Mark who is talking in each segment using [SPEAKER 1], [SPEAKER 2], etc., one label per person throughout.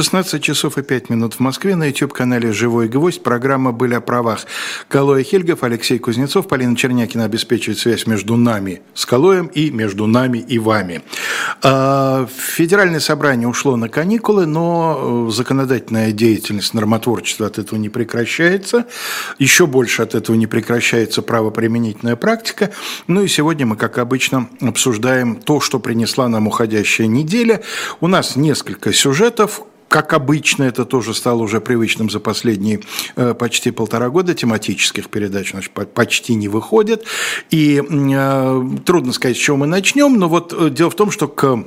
[SPEAKER 1] 16 часов и 5 минут в Москве на YouTube-канале «Живой гвоздь». Программа «Были о правах». Калоя Хельгов, Алексей Кузнецов, Полина Чернякина обеспечивает связь между нами с Калоем и между нами и вами. А, федеральное собрание ушло на каникулы, но э, законодательная деятельность, нормотворчество от этого не прекращается. Еще больше от этого не прекращается правоприменительная практика. Ну и сегодня мы, как обычно, обсуждаем то, что принесла нам уходящая неделя. У нас несколько сюжетов, как обычно, это тоже стало уже привычным за последние э, почти полтора года. Тематических передач значит, почти не выходит. И э, трудно сказать, с чего мы начнем, но вот э, дело в том, что к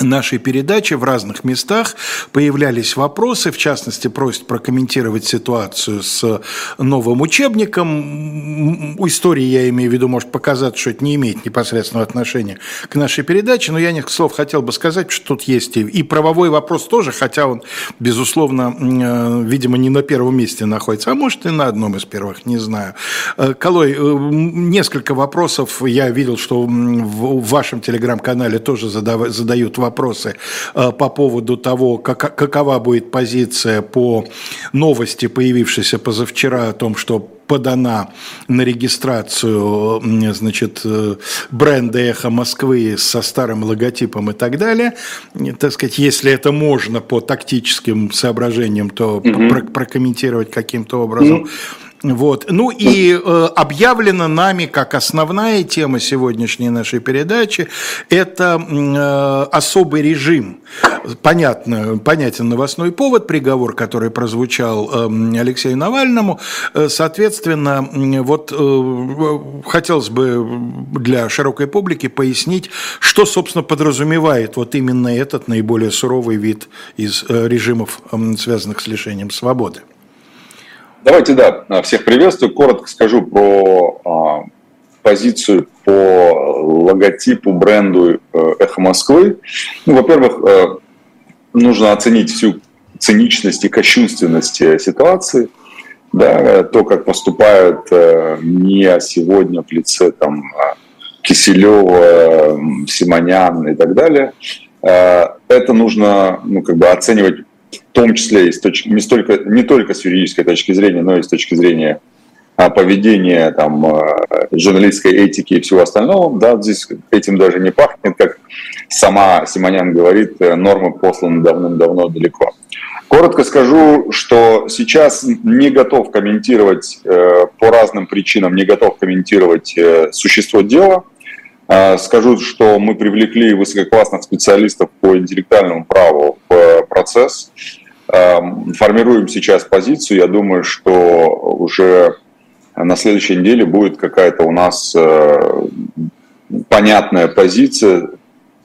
[SPEAKER 1] нашей передачи в разных местах появлялись вопросы, в частности, просят прокомментировать ситуацию с новым учебником. У истории, я имею в виду, может показаться, что это не имеет непосредственного отношения к нашей передаче, но я несколько слов хотел бы сказать, что тут есть и правовой вопрос тоже, хотя он, безусловно, э, видимо, не на первом месте находится, а может и на одном из первых, не знаю. Э, Колой, э, несколько вопросов я видел, что в вашем телеграм-канале тоже задают вопросы э, по поводу того, как, какова будет позиция по новости, появившейся позавчера о том, что подана на регистрацию значит, э, бренда «Эхо Москвы» со старым логотипом и так далее. Так сказать, если это можно по тактическим соображениям, то угу. прокомментировать каким-то образом. Вот. Ну и э, объявлено нами как основная тема сегодняшней нашей передачи – это э, особый режим. Понятно, понятен новостной повод, приговор, который прозвучал э, Алексею Навальному. Э, соответственно, вот э, хотелось бы для широкой публики пояснить, что, собственно, подразумевает вот именно этот наиболее суровый вид из э, режимов, э, связанных с лишением свободы.
[SPEAKER 2] Давайте, да, всех приветствую. Коротко скажу про а, позицию по логотипу, бренду э, «Эхо Москвы». Ну, во-первых, э, нужно оценить всю циничность и кощунственность э, ситуации. Да, то, как поступают не сегодня в лице там, Киселева, Симонян и так далее. Это нужно ну, как бы оценивать в том числе и с точки, не, столько, не только с юридической точки зрения, но и с точки зрения а, поведения там, а, журналистской этики и всего остального, да, здесь этим даже не пахнет, как сама Симонян говорит, э, нормы посланы давным-давно далеко. Коротко скажу, что сейчас не готов комментировать э, по разным причинам, не готов комментировать э, существо дела. Э, скажу, что мы привлекли высококлассных специалистов по интеллектуальному праву в процесс. Эм, формируем сейчас позицию. Я думаю, что уже на следующей неделе будет какая-то у нас э, понятная позиция,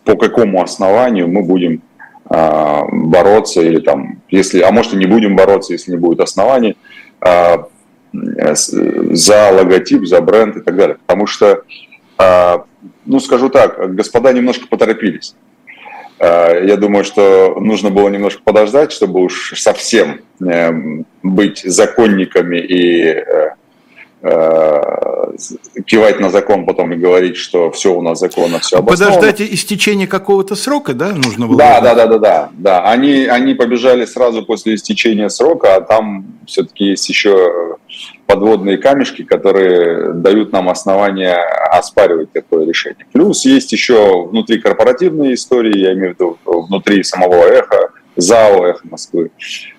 [SPEAKER 2] по какому основанию мы будем э, бороться или там, если, а может и не будем бороться, если не будет оснований, э, за логотип, за бренд и так далее. Потому что, ну скажу так, господа немножко поторопились. Э, я думаю, что нужно было немножко подождать, чтобы уж совсем э, быть законниками и э, кивать на закон потом и говорить, что все у нас законно, все
[SPEAKER 1] обосновано. Подождать истечения какого-то срока, да, нужно было?
[SPEAKER 2] Да, да, да, да, да, да. Они, они побежали сразу после истечения срока, а там все-таки есть еще подводные камешки, которые дают нам основания оспаривать такое решение. Плюс есть еще внутри корпоративные истории, я имею в виду внутри самого эхо, ЗАО «Эхо Москвы».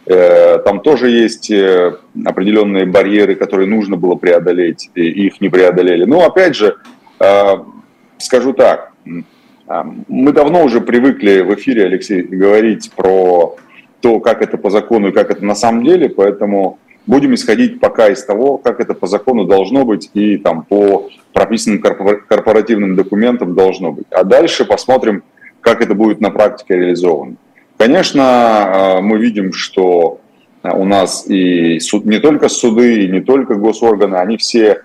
[SPEAKER 2] Э, там тоже есть э, определенные барьеры, которые нужно было преодолеть, и их не преодолели. Но опять же, э, скажу так, мы давно уже привыкли в эфире, Алексей, говорить про то, как это по закону и как это на самом деле, поэтому будем исходить пока из того, как это по закону должно быть и там по прописанным корпоративным документам должно быть. А дальше посмотрим, как это будет на практике реализовано. Конечно, э, мы видим, что у нас и суд, не только суды, и не только госорганы, они все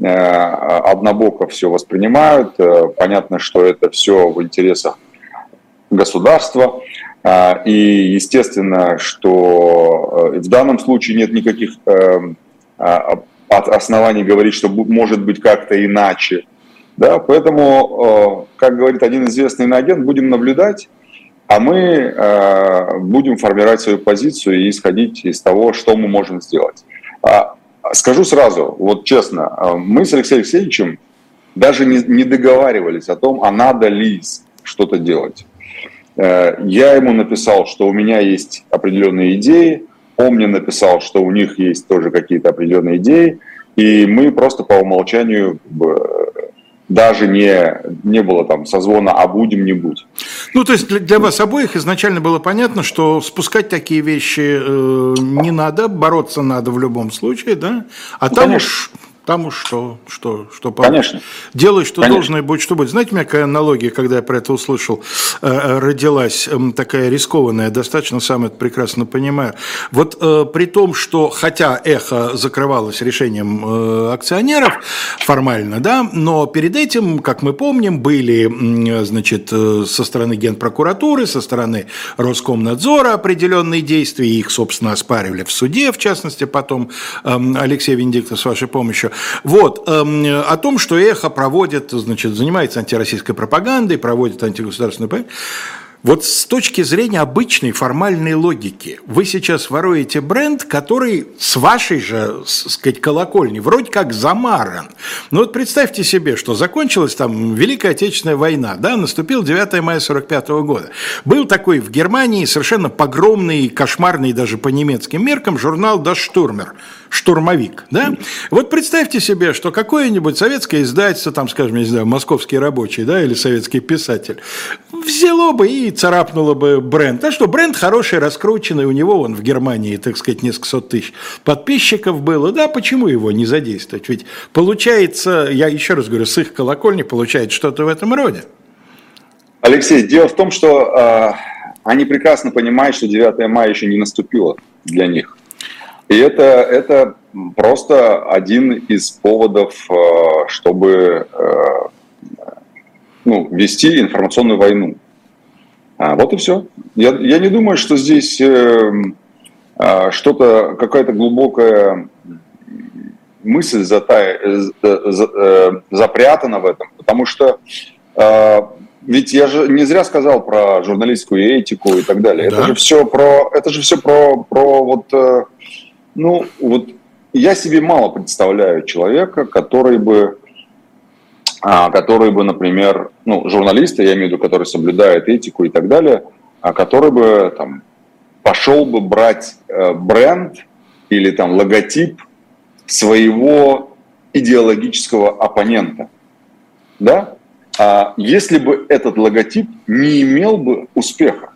[SPEAKER 2] э, однобоко все воспринимают. Э, понятно, что это все в интересах государства. И естественно, что в данном случае нет никаких оснований говорить, что может быть как-то иначе. Да, поэтому, как говорит один известный агент, будем наблюдать а мы э, будем формировать свою позицию и исходить из того, что мы можем сделать. А, скажу сразу, вот честно, э, мы с Алексеем Алексеевичем даже не, не договаривались о том, а надо ли что-то делать. Э, я ему написал, что у меня есть определенные идеи, он мне написал, что у них есть тоже какие-то определенные идеи, и мы просто по умолчанию даже не, не было там созвона «а будем, не будь».
[SPEAKER 1] Ну, то есть для, для вас обоих изначально было понятно, что спускать такие вещи э, не надо, бороться надо в любом случае, да? А ну, там конечно. уж там уж что, что, что
[SPEAKER 2] Конечно.
[SPEAKER 1] Делай, что Конечно. должно, и будет, что будет. Знаете, у меня какая аналогия, когда я про это услышал, э, э, родилась такая рискованная, достаточно сам это прекрасно понимаю. Вот э, при том, что, хотя эхо закрывалось решением акционеров формально, да, но перед этим, как мы помним, были, значит, со стороны Генпрокуратуры, со стороны Роскомнадзора определенные действия, их, собственно, оспаривали в суде, в частности, потом Алексей Венедиктов с вашей помощью. Вот, эм, о том, что «Эхо» проводит, значит, занимается антироссийской пропагандой, проводит антигосударственную пропаганду. Вот с точки зрения обычной формальной логики, вы сейчас воруете бренд, который с вашей же, сказать, колокольни вроде как замаран. Ну вот представьте себе, что закончилась там Великая Отечественная война, да, наступил 9 мая 45 года. Был такой в Германии совершенно погромный, кошмарный даже по немецким меркам журнал «Das Stürmer», штурмовик, да? Вот представьте себе, что какое-нибудь советское издательство, там, скажем, не знаю, московский рабочий, да, или советский писатель, взяло бы и царапнуло бы бренд. А что, бренд хороший, раскрученный, у него он в Германии, так сказать, несколько сот тысяч подписчиков было, да, почему его не задействовать? Ведь получается, я еще раз говорю, с их колокольни получается что-то в этом роде.
[SPEAKER 2] Алексей, дело в том, что э, они прекрасно понимают, что 9 мая еще не наступило для них. И это, это просто один из поводов, э, чтобы э, ну, вести информационную войну. А, вот и все. Я, я не думаю, что здесь э, э, что-то, какая-то глубокая мысль затая, э, э, запрятана в этом, потому что э, ведь я же не зря сказал про журналистскую этику и так далее. Да. Это же все про, это же все про, про вот э, ну, вот я себе мало представляю человека, который бы, а, который бы, например, ну, журналиста, я имею в виду, который соблюдает этику и так далее, а который бы там пошел бы брать э, бренд или там логотип своего идеологического оппонента. Да? А если бы этот логотип не имел бы успеха,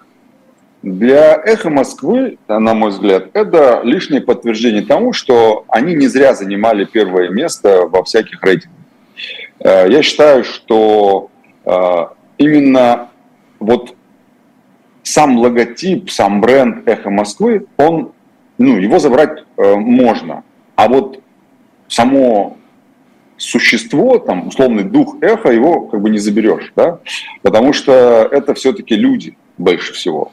[SPEAKER 2] для «Эхо Москвы», на мой взгляд, это лишнее подтверждение тому, что они не зря занимали первое место во всяких рейтингах. Э, я считаю, что э, именно вот сам логотип, сам бренд «Эхо Москвы», он, ну, его забрать э, можно. А вот само существо, там, условный дух эхо, его как бы не заберешь, да? потому что это все-таки люди больше всего.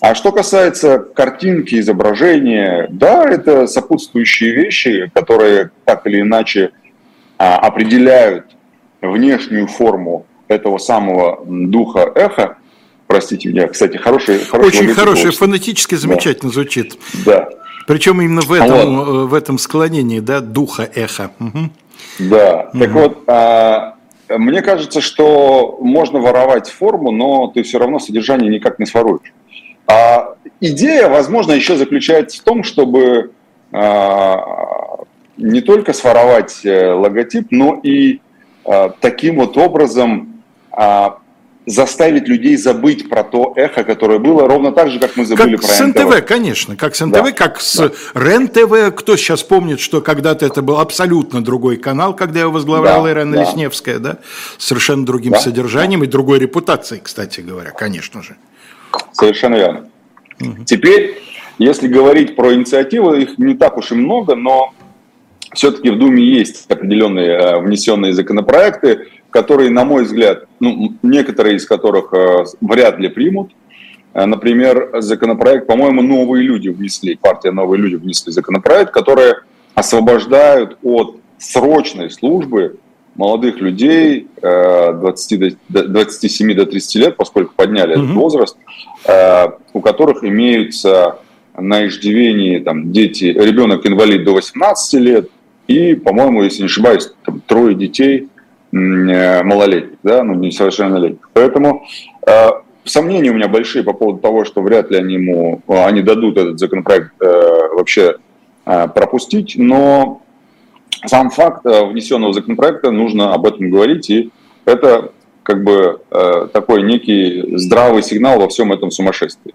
[SPEAKER 2] А что касается картинки, изображения, да, это сопутствующие вещи, которые так или иначе а, определяют внешнюю форму этого самого духа эха. Простите меня, кстати, хороший...
[SPEAKER 1] хороший Очень хороший, фонетически замечательно да. звучит.
[SPEAKER 2] Да.
[SPEAKER 1] Причем именно в этом, вот. Э, в этом склонении, да, духа эха. Угу.
[SPEAKER 2] Да, угу. так вот, а, мне кажется, что можно воровать форму, но ты все равно содержание никак не своруешь. А идея, возможно, еще заключается в том, чтобы а, не только своровать э, логотип, но и таким вот образом а, заставить людей забыть про то эхо, которое было, ровно так же, как мы забыли
[SPEAKER 1] как
[SPEAKER 2] про
[SPEAKER 1] с НТВ. НТВ, конечно, как с НТВ, да, как с да. РЕН-ТВ. Кто сейчас помнит, что когда-то это был абсолютно другой канал, когда его возглавляла да, Ирена да. Лесневская, да, совершенно другим да, содержанием да. и другой репутацией, кстати говоря, конечно же.
[SPEAKER 2] Совершенно верно. Угу. Теперь, если говорить про инициативы, их не так уж и много, но все-таки в Думе есть определенные э, внесенные законопроекты, которые, на мой взгляд, ну, некоторые из которых э, вряд ли примут. Э, например, законопроект, по-моему, «Новые люди» внесли, партия «Новые люди» внесли законопроект, который освобождают от срочной службы молодых людей 20 до, 27 до 30 лет, поскольку подняли mm-hmm. этот возраст, у которых имеются на иждивении там, дети, ребенок-инвалид до 18 лет, и, по-моему, если не ошибаюсь, там, трое детей малолетних, да, ну, несовершеннолетних. Поэтому сомнения у меня большие по поводу того, что вряд ли они ему, они дадут этот законопроект э, вообще э, пропустить, но сам факт э, внесенного законопроекта нужно об этом говорить, и это как бы э, такой некий здравый сигнал во всем этом сумасшествии.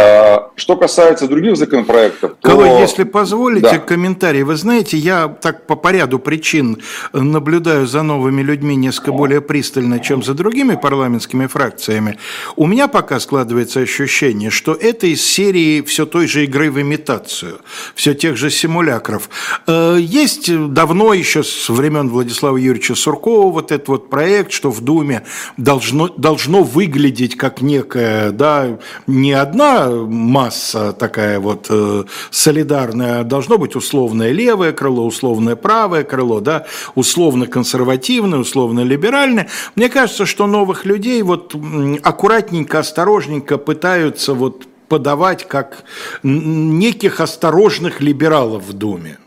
[SPEAKER 2] А, что касается других законопроектов,
[SPEAKER 1] то... Колой, если позволите, да. комментарий. Вы знаете, я так по поряду причин наблюдаю за новыми людьми несколько более пристально, чем за другими парламентскими фракциями. У меня пока складывается ощущение, что это из серии все той же игры в имитацию, все тех же симулякров. Э, есть давно, еще с времен Владислава Юрьевича Суркова, вот этот вот проект, что в Думе должно, должно выглядеть как некая, да, не одна масса такая вот э, солидарная, должно быть условное левое крыло, условное правое крыло, да, условно консервативное, условно либеральное. Мне кажется, что новых людей вот аккуратненько, осторожненько пытаются вот подавать как неких осторожных либералов в Думе.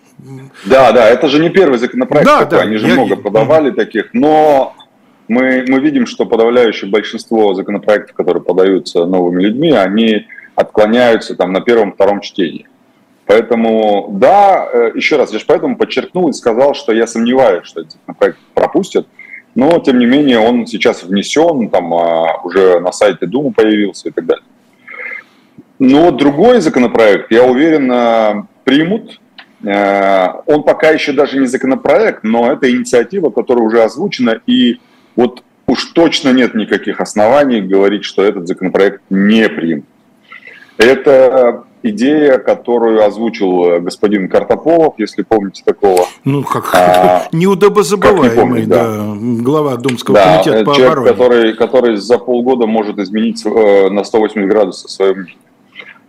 [SPEAKER 2] Да, да, это же не первый законопроект да, такой, да, они же я... много подавали таких, но мы, мы видим, что подавляющее большинство законопроектов, которые подаются новыми людьми, они отклоняются там на первом-втором чтении. Поэтому, да, э, еще раз, я же поэтому подчеркнул и сказал, что я сомневаюсь, что этот законопроект пропустят, но, тем не менее, он сейчас внесен, там а, уже на сайте Думы появился и так далее. Но другой законопроект, я уверен, примут. Э, он пока еще даже не законопроект, но это инициатива, которая уже озвучена, и вот уж точно нет никаких оснований говорить, что этот законопроект не примут. Это идея, которую озвучил э, господин Картополов, если помните такого.
[SPEAKER 1] Ну, как а, неудобозабываемый, как не помнить, да. да, глава Думского да, комитета по
[SPEAKER 2] человек,
[SPEAKER 1] обороне.
[SPEAKER 2] Который, который за полгода может изменить э, на 180 градусов свое мнение.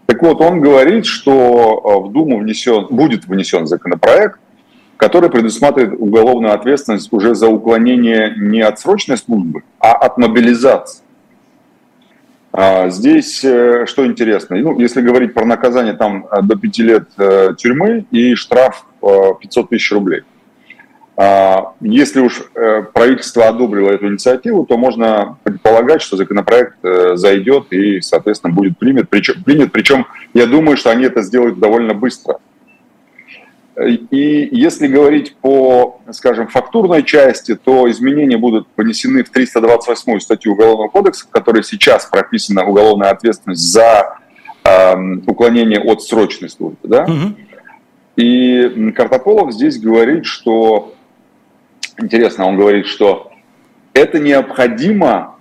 [SPEAKER 2] Так вот, он говорит, что э, в Думу внесен, будет внесен законопроект, который предусматривает уголовную ответственность уже за уклонение не от срочной службы, а от мобилизации. А здесь э, что интересно, ну, если говорить про наказание там э, до 5 лет э, тюрьмы и штраф 500 тысяч рублей. А если уж правительство одобрило эту инициативу, то можно предполагать, что законопроект зайдет и, соответственно, будет принят. Причем, принят. Причем я думаю, что они это сделают довольно быстро. И если говорить по, скажем, фактурной части, то изменения будут понесены в 328 статью Уголовного кодекса, в которой сейчас прописана уголовная ответственность за э, уклонение от срочной службы. Да? Угу. И Картополов здесь говорит, что, интересно, он говорит, что это необходимо,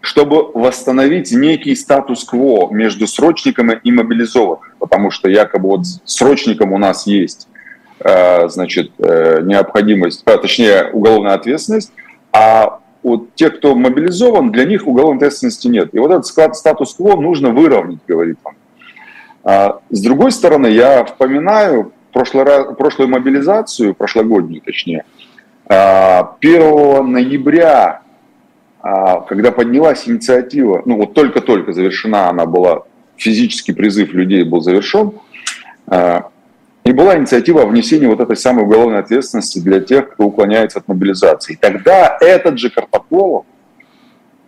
[SPEAKER 2] чтобы восстановить некий статус-кво между срочником и мобилизованным, потому что якобы вот срочником у нас есть значит, э, необходимость, а, точнее, уголовная ответственность, а у тех, кто мобилизован, для них уголовной ответственности нет. И вот этот статус-кво нужно выровнять, говорит он. А, с другой стороны, я вспоминаю прошлый прошлую мобилизацию, прошлогоднюю точнее, 1 а, ноября, когда поднялась инициатива, ну вот только-только завершена она была, физический призыв людей был завершен, и была инициатива о внесении вот этой самой уголовной ответственности для тех, кто уклоняется от мобилизации. Тогда этот же Картополов,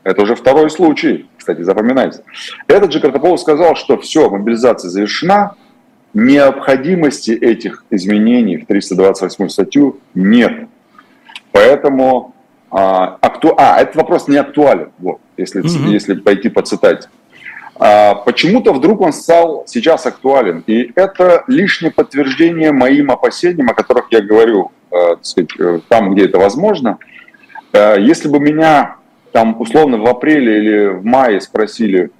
[SPEAKER 2] это уже второй случай, кстати, запоминайте, этот же Картополов сказал, что все, мобилизация завершена, необходимости этих изменений в 328 статью нет. Поэтому а, акту... а, этот вопрос не актуален, вот, если, mm-hmm. если пойти по цитате. А, почему-то вдруг он стал сейчас актуален. И это лишнее подтверждение моим опасениям, о которых я говорю э, сказать, э, там, где это возможно. Э, если бы меня там условно в апреле или в мае спросили,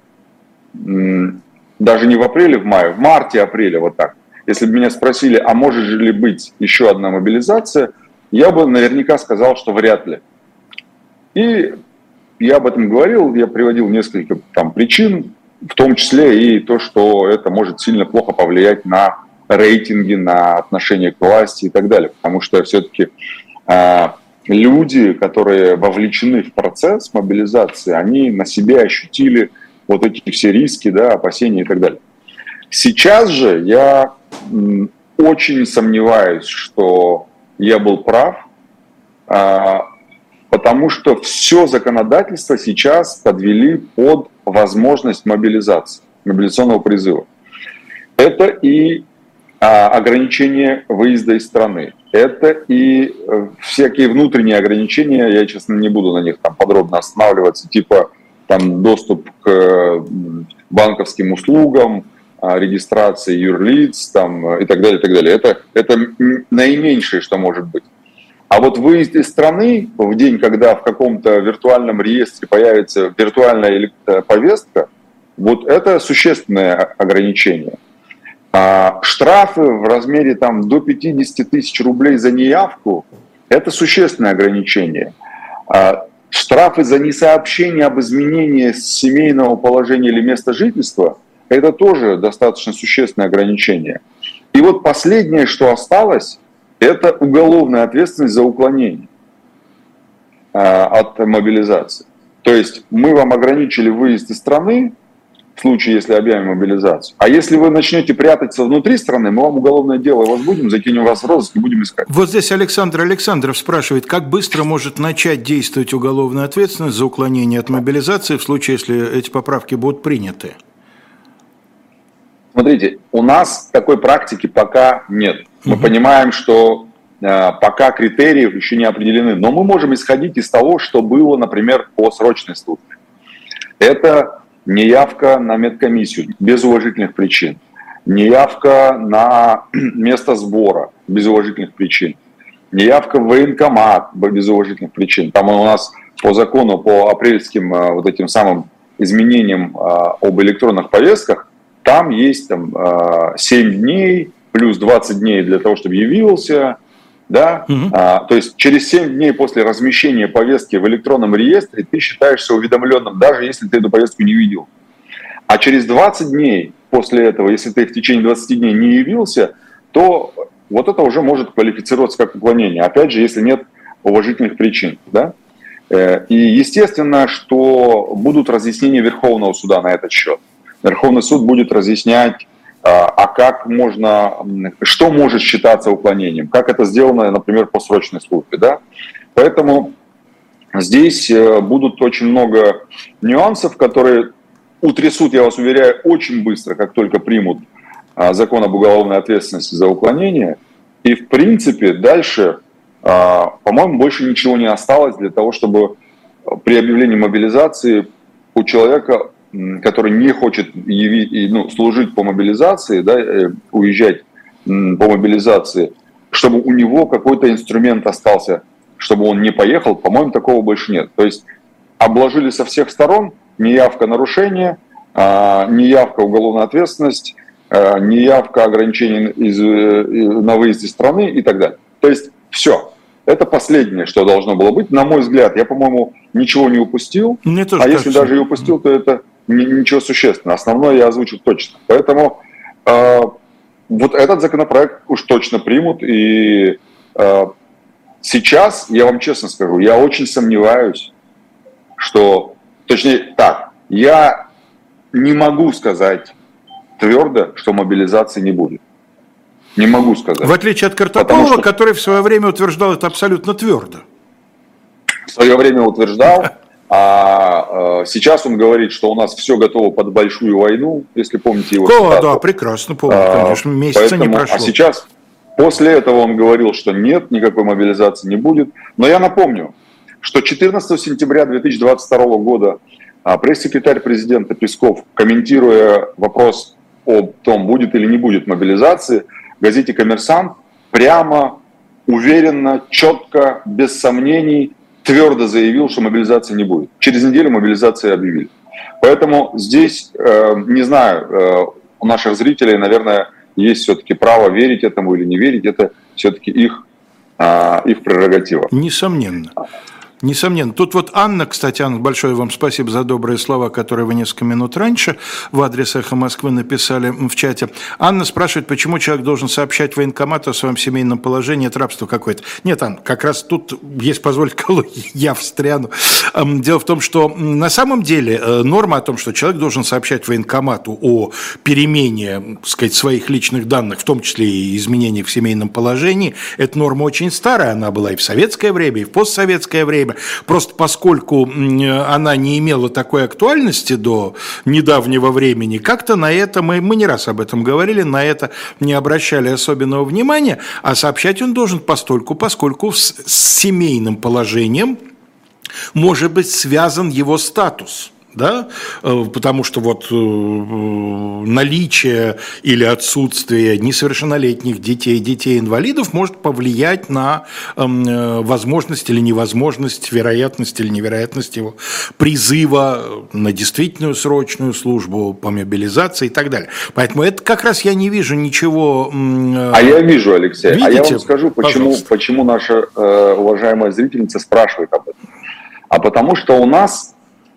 [SPEAKER 2] даже не в апреле, в мае, в марте-апреле, вот так, если бы меня спросили, а может ли быть еще одна мобилизация, я бы наверняка сказал, что вряд ли. И я об этом говорил, я приводил несколько там причин, в том числе и то, что это может сильно плохо повлиять на рейтинги, на отношение к власти и так далее. Потому что все-таки э, люди, которые вовлечены в процесс мобилизации, они на себе ощутили вот эти все риски, да, опасения и так далее. Сейчас же я очень сомневаюсь, что я был прав, а, потому что все законодательство сейчас подвели под возможность мобилизации, мобилизационного призыва. Это и а, ограничение выезда из страны, это и э, всякие внутренние ограничения, я, честно, не буду на них там подробно останавливаться, типа там доступ к банковским услугам, а, регистрации юрлиц там, э, и так далее, и так далее. Это, это наименьшее, что может быть. А вот выезд из страны в день, когда в каком-то виртуальном реестре появится виртуальная повестка, вот это существенное ограничение. А штрафы в размере там, до 50 тысяч рублей за неявку – это существенное ограничение. А штрафы за несообщение об изменении семейного положения или места жительства – это тоже достаточно существенное ограничение. И вот последнее, что осталось, это уголовная ответственность за уклонение а, от мобилизации. То есть мы вам ограничили выезд из страны, в случае, если объявим мобилизацию. А если вы начнете прятаться внутри страны, мы вам уголовное дело возбудим, закинем вас в розыск и будем искать.
[SPEAKER 1] Вот здесь Александр Александров спрашивает, как быстро может начать действовать уголовная ответственность за уклонение от мобилизации в случае, если эти поправки будут приняты?
[SPEAKER 2] Смотрите, у нас такой практики пока нет. Мы понимаем, что э, пока критерии еще не определены, но мы можем исходить из того, что было, например, по срочной службе. Это неявка на медкомиссию без уважительных причин, неявка на место сбора без уважительных причин, неявка в военкомат без уважительных причин. Там у нас по закону, по апрельским э, вот этим самым изменениям э, об электронных повестках там есть там, 7 а, дней, плюс 20 дней для того, чтобы явился, да, угу. а, то есть через 7 дней после размещения повестки в электронном реестре ты считаешься уведомленным, даже если ты эту повестку не видел. А через 20 дней после этого, если ты в течение 20 дней не явился, то вот это уже может квалифицироваться как уклонение. Опять же, если нет уважительных причин, да. Э, и естественно, что будут разъяснения Верховного суда на этот счет. Верховный суд будет разъяснять, а, а как можно, что может считаться уклонением, как это сделано, например, по срочной службе. Да? Поэтому здесь э, будут очень много нюансов, которые утрясут, я вас уверяю, очень быстро, как только примут а, закон об уголовной ответственности за уклонение. И, в принципе, дальше, а, по-моему, больше ничего не осталось для того, чтобы при объявлении мобилизации у человека который не хочет яви, ну, служить по мобилизации, да, э, уезжать по мобилизации, чтобы у него какой-то инструмент остался, чтобы он не поехал, по-моему, такого больше нет. То есть обложили со всех сторон, неявка нарушения, а, неявка уголовная ответственность, а, неявка ограничений из, э, на выезде страны и так далее. То есть все. Это последнее, что должно было быть. На мой взгляд, я, по-моему, ничего не упустил. Мне тоже а если даже и упустил, то это ничего существенного. Основное я озвучу точно. Поэтому э, вот этот законопроект уж точно примут. И э, сейчас, я вам честно скажу, я очень сомневаюсь, что, точнее так, я не могу сказать твердо, что мобилизации не будет. Не могу сказать.
[SPEAKER 1] В отличие от Картопова, что... который в свое время утверждал это абсолютно твердо.
[SPEAKER 2] В свое время утверждал, А э, сейчас он говорит, что у нас все готово под большую войну, если помните его. Да,
[SPEAKER 1] цитату. да, прекрасно помню, а, конечно, месяца Поэтому, не прошло.
[SPEAKER 2] А сейчас, после этого он говорил, что нет, никакой мобилизации не будет. Но я напомню, что 14 сентября 2022 года а, пресс-секретарь президента Песков, комментируя вопрос о том, будет или не будет мобилизации, в газете «Коммерсант» прямо, уверенно, четко, без сомнений твердо заявил, что мобилизации не будет. Через неделю мобилизации объявили. Поэтому здесь, э, не знаю, э, у наших зрителей, наверное, есть все-таки право верить этому или не верить. Это все-таки их, э, их прерогатива.
[SPEAKER 1] Несомненно. Несомненно. Тут вот Анна, кстати, Анна, большое вам спасибо за добрые слова, которые вы несколько минут раньше в адрес «Эхо Москвы» написали в чате. Анна спрашивает, почему человек должен сообщать военкомату о своем семейном положении, это рабство какое-то. Нет, Анна, как раз тут, есть позволить, я встряну. Дело в том, что на самом деле э, норма о том, что человек должен сообщать военкомату о перемене, так сказать, своих личных данных, в том числе и изменениях в семейном положении, эта норма очень старая, она была и в советское время, и в постсоветское время. Просто поскольку она не имела такой актуальности до недавнего времени, как-то на это, мы, мы не раз об этом говорили, на это не обращали особенного внимания, а сообщать он должен постольку, поскольку с, с семейным положением может быть связан его статус – да, э, потому что вот э, наличие или отсутствие несовершеннолетних детей, детей-инвалидов может повлиять на эм, э, возможность или невозможность, вероятность или невероятность его призыва на действительную срочную службу по мобилизации и так далее. Поэтому это как раз я не вижу ничего...
[SPEAKER 2] А я вижу, Алексей. Видите? А я вам скажу, почему, почему наша э, уважаемая зрительница спрашивает об этом. А потому что у нас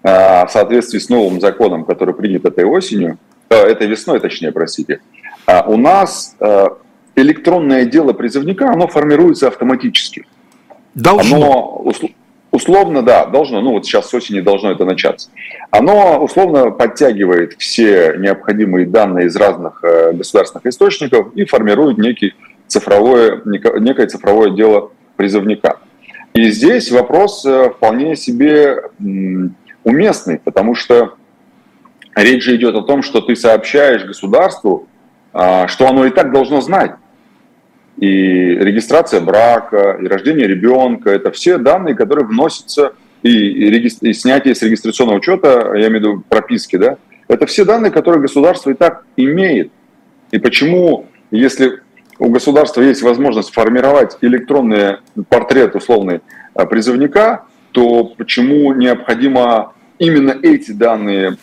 [SPEAKER 2] в соответствии с новым законом, который принят этой осенью, э, этой весной, точнее, простите, а, у нас э, электронное дело призывника, оно формируется автоматически. Должно. Оно условно, да, должно, ну вот сейчас с осени должно это начаться. Оно условно подтягивает все необходимые данные из разных э, государственных источников и формирует некий цифровое, некое цифровое дело призывника. И здесь вопрос вполне себе уместный, потому что речь же идет о том, что ты сообщаешь государству, а, что оно и так должно знать. И регистрация брака, и рождение ребенка, это все данные, которые вносятся, и, и, и снятие с регистрационного учета, я имею в виду прописки, да, это все данные, которые государство и так имеет. И почему, если у государства есть возможность формировать электронный портрет условный а, призывника, то почему необходимо именно эти данные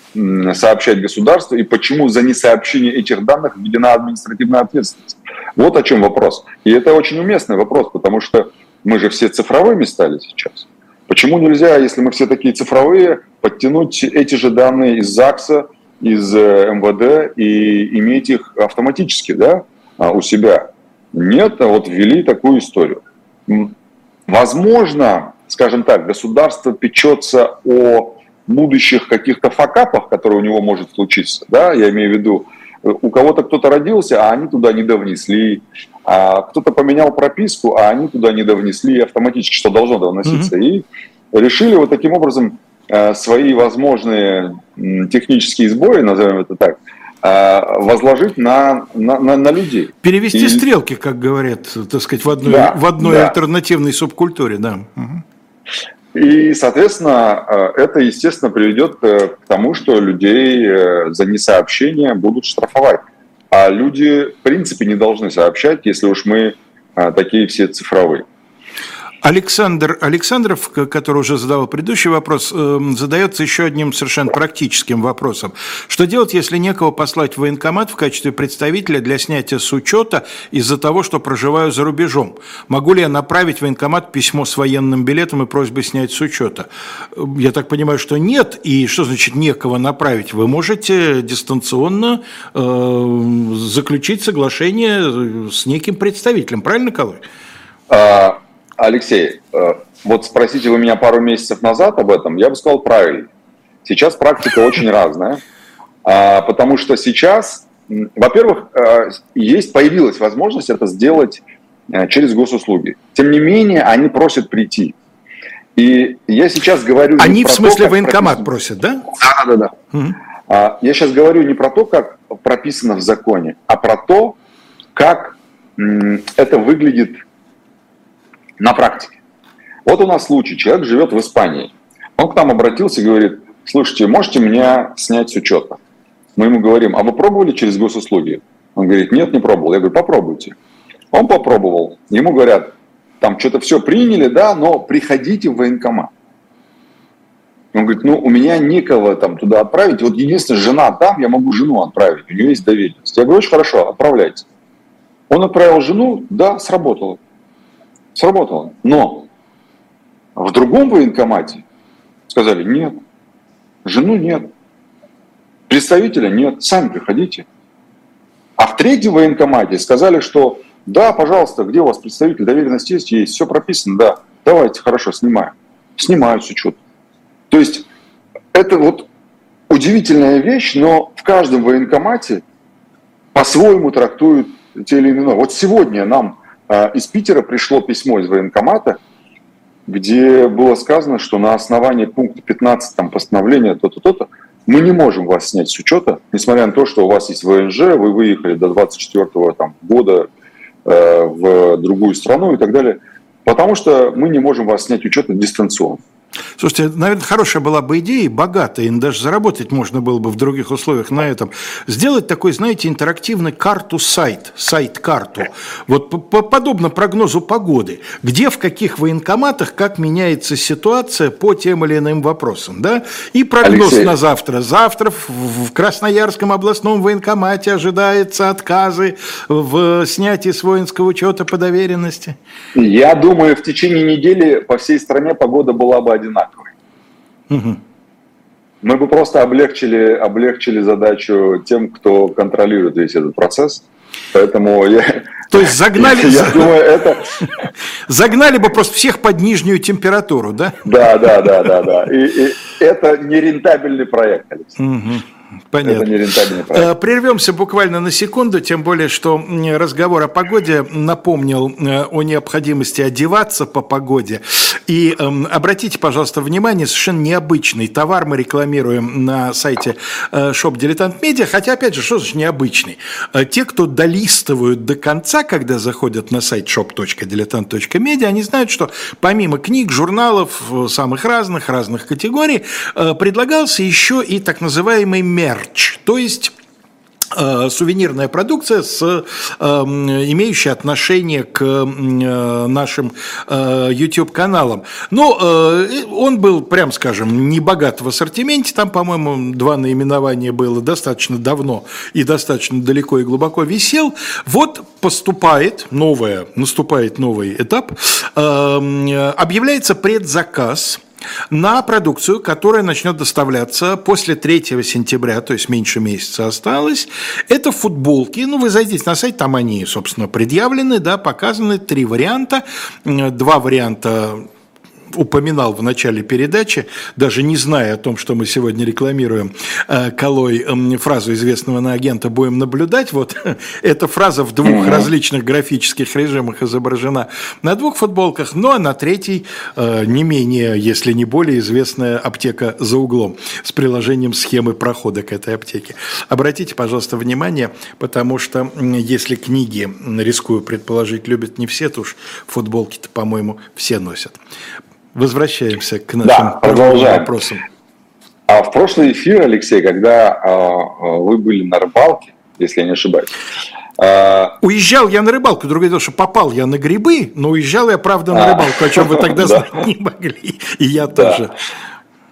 [SPEAKER 2] сообщать государству и почему за несообщение этих данных введена административная ответственность. Вот о чем вопрос. И это очень уместный вопрос, потому что мы же все цифровыми стали сейчас. Почему нельзя, если мы все такие цифровые, подтянуть эти же данные из ЗАГСа, из э, МВД и иметь их автоматически да, а, у себя? Нет, а вот ввели такую историю. Возможно, скажем так, государство печется о будущих каких-то факапах, которые у него может случиться, да, я имею в виду, у кого-то кто-то родился, а они туда не довнесли, а кто-то поменял прописку, а они туда не довнесли автоматически, что должно довноситься. Mm-hmm. И решили вот таким образом э, свои возможные технические сбои, назовем это так, э, возложить на, на, на, на людей.
[SPEAKER 1] Перевести и... стрелки, как говорят, так сказать, в одной, да, в одной да. альтернативной субкультуре, да. Угу.
[SPEAKER 2] И, соответственно, э, это, естественно, приведет э, к тому, что людей э, за несообщение будут штрафовать. А люди, в принципе, не должны сообщать, если уж мы такие все цифровые.
[SPEAKER 1] Александр Александров, который уже задавал предыдущий вопрос, эм, задается еще одним совершенно практическим вопросом. Что делать, если некого послать в военкомат в качестве представителя для снятия с учета из-за того, что проживаю за рубежом? Могу ли я направить в военкомат письмо с военным билетом и просьбой снять с учета? Я так понимаю, что нет. И что значит некого направить? Вы можете дистанционно э, заключить соглашение с неким представителем, правильно, Колой?
[SPEAKER 2] А, Алексей, э, вот спросите вы меня пару месяцев назад об этом, я бы сказал правильно. Сейчас практика очень разная, а, потому что сейчас, во-первых, э, есть, появилась возможность это сделать э, через госуслуги. Тем не менее, они просят прийти. И я сейчас говорю...
[SPEAKER 1] Они в смысле то, военкомат прописано... просят, да?
[SPEAKER 2] Да, да, да. Угу. Я сейчас говорю не про то, как прописано в законе, а про то, как это выглядит на практике. Вот у нас случай, человек живет в Испании. Он к нам обратился и говорит, слушайте, можете меня снять с учета? Мы ему говорим, а вы пробовали через госуслуги? Он говорит, нет, не пробовал. Я говорю, попробуйте. Он попробовал. Ему говорят, там что-то все приняли, да, но приходите в военкомат. Он говорит, ну, у меня некого там туда отправить. Вот единственная жена там, я могу жену отправить. У нее есть доверенность. Я говорю, очень хорошо, отправляйте. Он отправил жену, да, сработало. Сработало. Но В другом военкомате сказали нет, жену нет, представителя нет, сами приходите. А в третьем военкомате сказали, что да, пожалуйста, где у вас представитель доверенности есть, есть, все прописано, да, давайте, хорошо, снимаем. Снимают с учета. То есть это вот удивительная вещь, но в каждом военкомате по-своему трактуют те или иные. Вот сегодня нам из Питера пришло письмо из военкомата, где было сказано, что на основании пункта 15 там, постановления то-то, то-то, мы не можем вас снять с учета, несмотря на то, что у вас есть ВНЖ, вы выехали до 24 там, года э, в другую страну и так далее, потому что мы не можем вас снять учета дистанционно.
[SPEAKER 1] Слушайте, наверное, хорошая была бы идея, богатая, и даже заработать можно было бы в других условиях на этом. Сделать такой, знаете, интерактивный карту-сайт, сайт-карту. Вот подобно прогнозу погоды, где в каких военкоматах, как меняется ситуация по тем или иным вопросам. Да? И прогноз Алексей. на завтра. Завтра в Красноярском областном военкомате ожидается отказы в снятии с воинского учета по доверенности.
[SPEAKER 2] Я думаю, в течение недели по всей стране погода была бы одинаковый. Угу. Мы бы просто облегчили, облегчили задачу тем, кто контролирует весь этот процесс. Поэтому я,
[SPEAKER 1] то есть загнали, я думаю, это... загнали бы просто всех под нижнюю температуру, да?
[SPEAKER 2] Да, да, да, да, да. И, и это нерентабельный проект, Алексей.
[SPEAKER 1] Угу. Понятно. Это нерентабельный проект. Э, прервемся буквально на секунду, тем более, что разговор о погоде напомнил э, о необходимости одеваться по погоде. И э, обратите, пожалуйста, внимание, совершенно необычный товар мы рекламируем на сайте э, Shop Dilettant Media, хотя, опять же, что значит необычный? Э, те, кто долистывают до конца, когда заходят на сайт shop.diletant.media, они знают, что помимо книг, журналов самых разных, разных категорий, предлагался еще и так называемый мерч, то есть э, сувенирная продукция, с, э, имеющая отношение к э, нашим YouTube-каналам. Но он был, прям скажем, не богат в ассортименте, там, по-моему, два наименования было. Достаточно давно и достаточно далеко и глубоко висел. Вот поступает новое, наступает новый этап, объявляется предзаказ – на продукцию, которая начнет доставляться после 3 сентября, то есть меньше месяца осталось. Это футболки, ну вы зайдите на сайт, там они, собственно, предъявлены, да, показаны три варианта. Два варианта упоминал в начале передачи, даже не зная о том, что мы сегодня рекламируем э, Колой фразу известного на агента «Будем наблюдать». Вот эта фраза в двух различных графических режимах изображена на двух футболках, ну а на третьей э, не менее, если не более известная аптека за углом с приложением схемы прохода к этой аптеке. Обратите, пожалуйста, внимание, потому что если книги, рискую предположить, любят не все, то уж футболки-то, по-моему, все носят. Возвращаемся к нашим да, продолжаем. вопросам.
[SPEAKER 2] А в прошлый эфир, Алексей, когда а, вы были на рыбалке, если я не ошибаюсь.
[SPEAKER 1] А... Уезжал я на рыбалку, другое дело, что попал я на грибы, но уезжал я, правда, на а. рыбалку, о чем вы тогда знать не могли, и я тоже.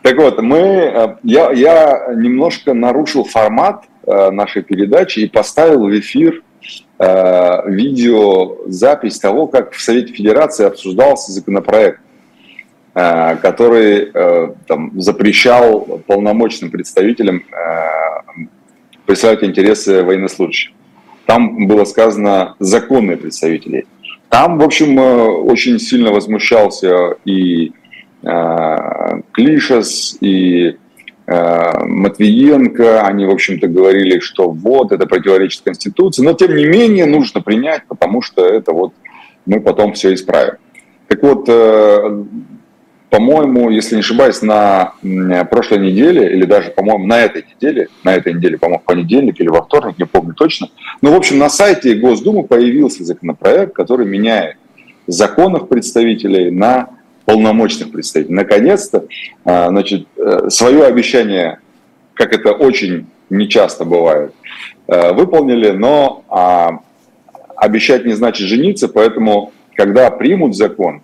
[SPEAKER 2] Так вот, мы, я, я немножко нарушил формат нашей передачи и поставил в эфир видеозапись того, как в Совете Федерации обсуждался законопроект который э, там, запрещал полномочным представителям э, представлять интересы военнослужащих. Там было сказано законные представители. Там, в общем, очень сильно возмущался и Клишес, и Матвиенко, они, в общем-то, говорили, что вот, это противоречит Конституции, но, тем не менее, нужно принять, потому что это вот мы потом все исправим. Так вот, по-моему, если не ошибаюсь, на прошлой неделе, или даже, по-моему, на этой неделе, на этой неделе, по-моему, в понедельник или во вторник, не помню точно, но, в общем, на сайте Госдумы появился законопроект, который меняет законных представителей на полномочных представителей. Наконец-то, а, значит, э, свое обещание, как это очень нечасто бывает, э, выполнили, но а, обещать не значит жениться, поэтому, когда примут закон,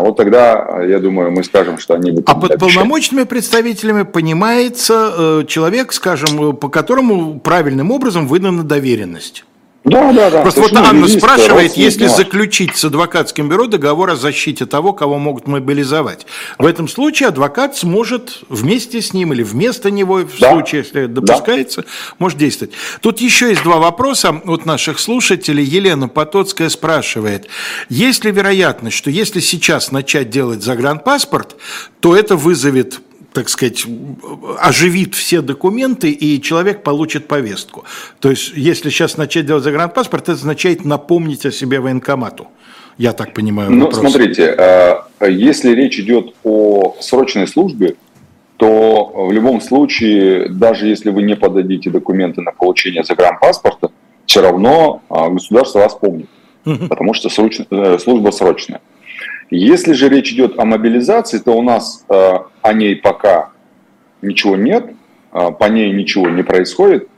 [SPEAKER 2] вот тогда, я думаю, мы скажем, что они
[SPEAKER 1] будут... А под полномочными представителями понимается э, человек, скажем, по которому правильным образом выдана доверенность. Да, да, да. Просто вот Анна юрист, спрашивает, если заключить с адвокатским бюро договор о защите того, кого могут мобилизовать. В этом случае адвокат сможет вместе с ним или вместо него, в да. случае, если допускается, да. может действовать. Тут еще есть два вопроса от наших слушателей. Елена Потоцкая спрашивает, есть ли вероятность, что если сейчас начать делать загранпаспорт, то это вызовет так сказать, оживит все документы, и человек получит повестку. То есть, если сейчас начать делать загранпаспорт, это означает напомнить о себе военкомату. Я так понимаю.
[SPEAKER 2] Ну, вопрос. смотрите, а, если речь идет о срочной службе, то в любом случае, даже если вы не подадите документы на получение загранпаспорта, все равно а, государство вас помнит, потому что э, служба срочная. Если же речь идет о мобилизации, то у нас э, о ней пока ничего нет, э, по ней ничего не происходит,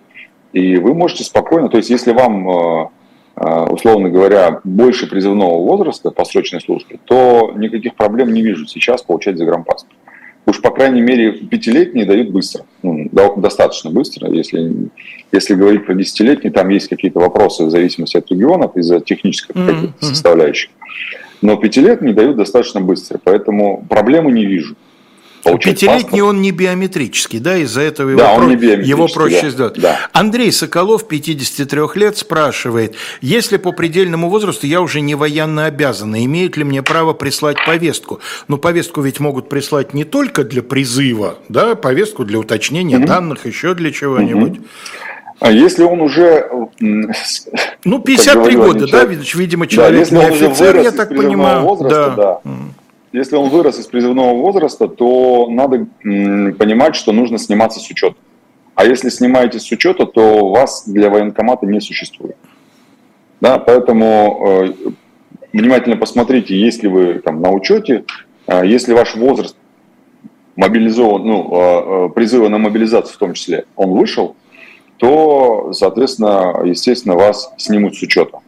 [SPEAKER 2] и вы можете спокойно, то есть если вам, э, э, условно говоря, больше призывного возраста по срочной службе, то никаких проблем не вижу сейчас получать загранпаспорт. Уж, по крайней мере, пятилетние дают быстро, ну, достаточно быстро. Если, если говорить про десятилетние, там есть какие-то вопросы в зависимости от регионов из-за технических mm-hmm. составляющих но пятилетний дают достаточно быстро, поэтому проблемы не вижу.
[SPEAKER 1] Пятилетний он не биометрический, да, из-за этого его, да, про... его проще да, сделать. Да. Андрей Соколов, 53 лет, спрашивает, если по предельному возрасту я уже не военно обязан, имеют ли мне право прислать повестку? Ну, повестку ведь могут прислать не только для призыва, да, повестку для уточнения угу. данных, еще для чего-нибудь. Угу.
[SPEAKER 2] А если он уже...
[SPEAKER 1] Ну, 53 года, да, видимо, человек да, если не офицер, я так понимаю.
[SPEAKER 2] Возраста, да. да. Если он вырос из призывного возраста, то надо понимать, что нужно сниматься с учета. А если снимаетесь с учета, то вас для военкомата не существует. Да, поэтому э, внимательно посмотрите, если вы там на учете, э, если ваш возраст мобилизован, ну, э, э призыва на мобилизацию в том числе, он вышел, то, соответственно, естественно, вас снимут с учета.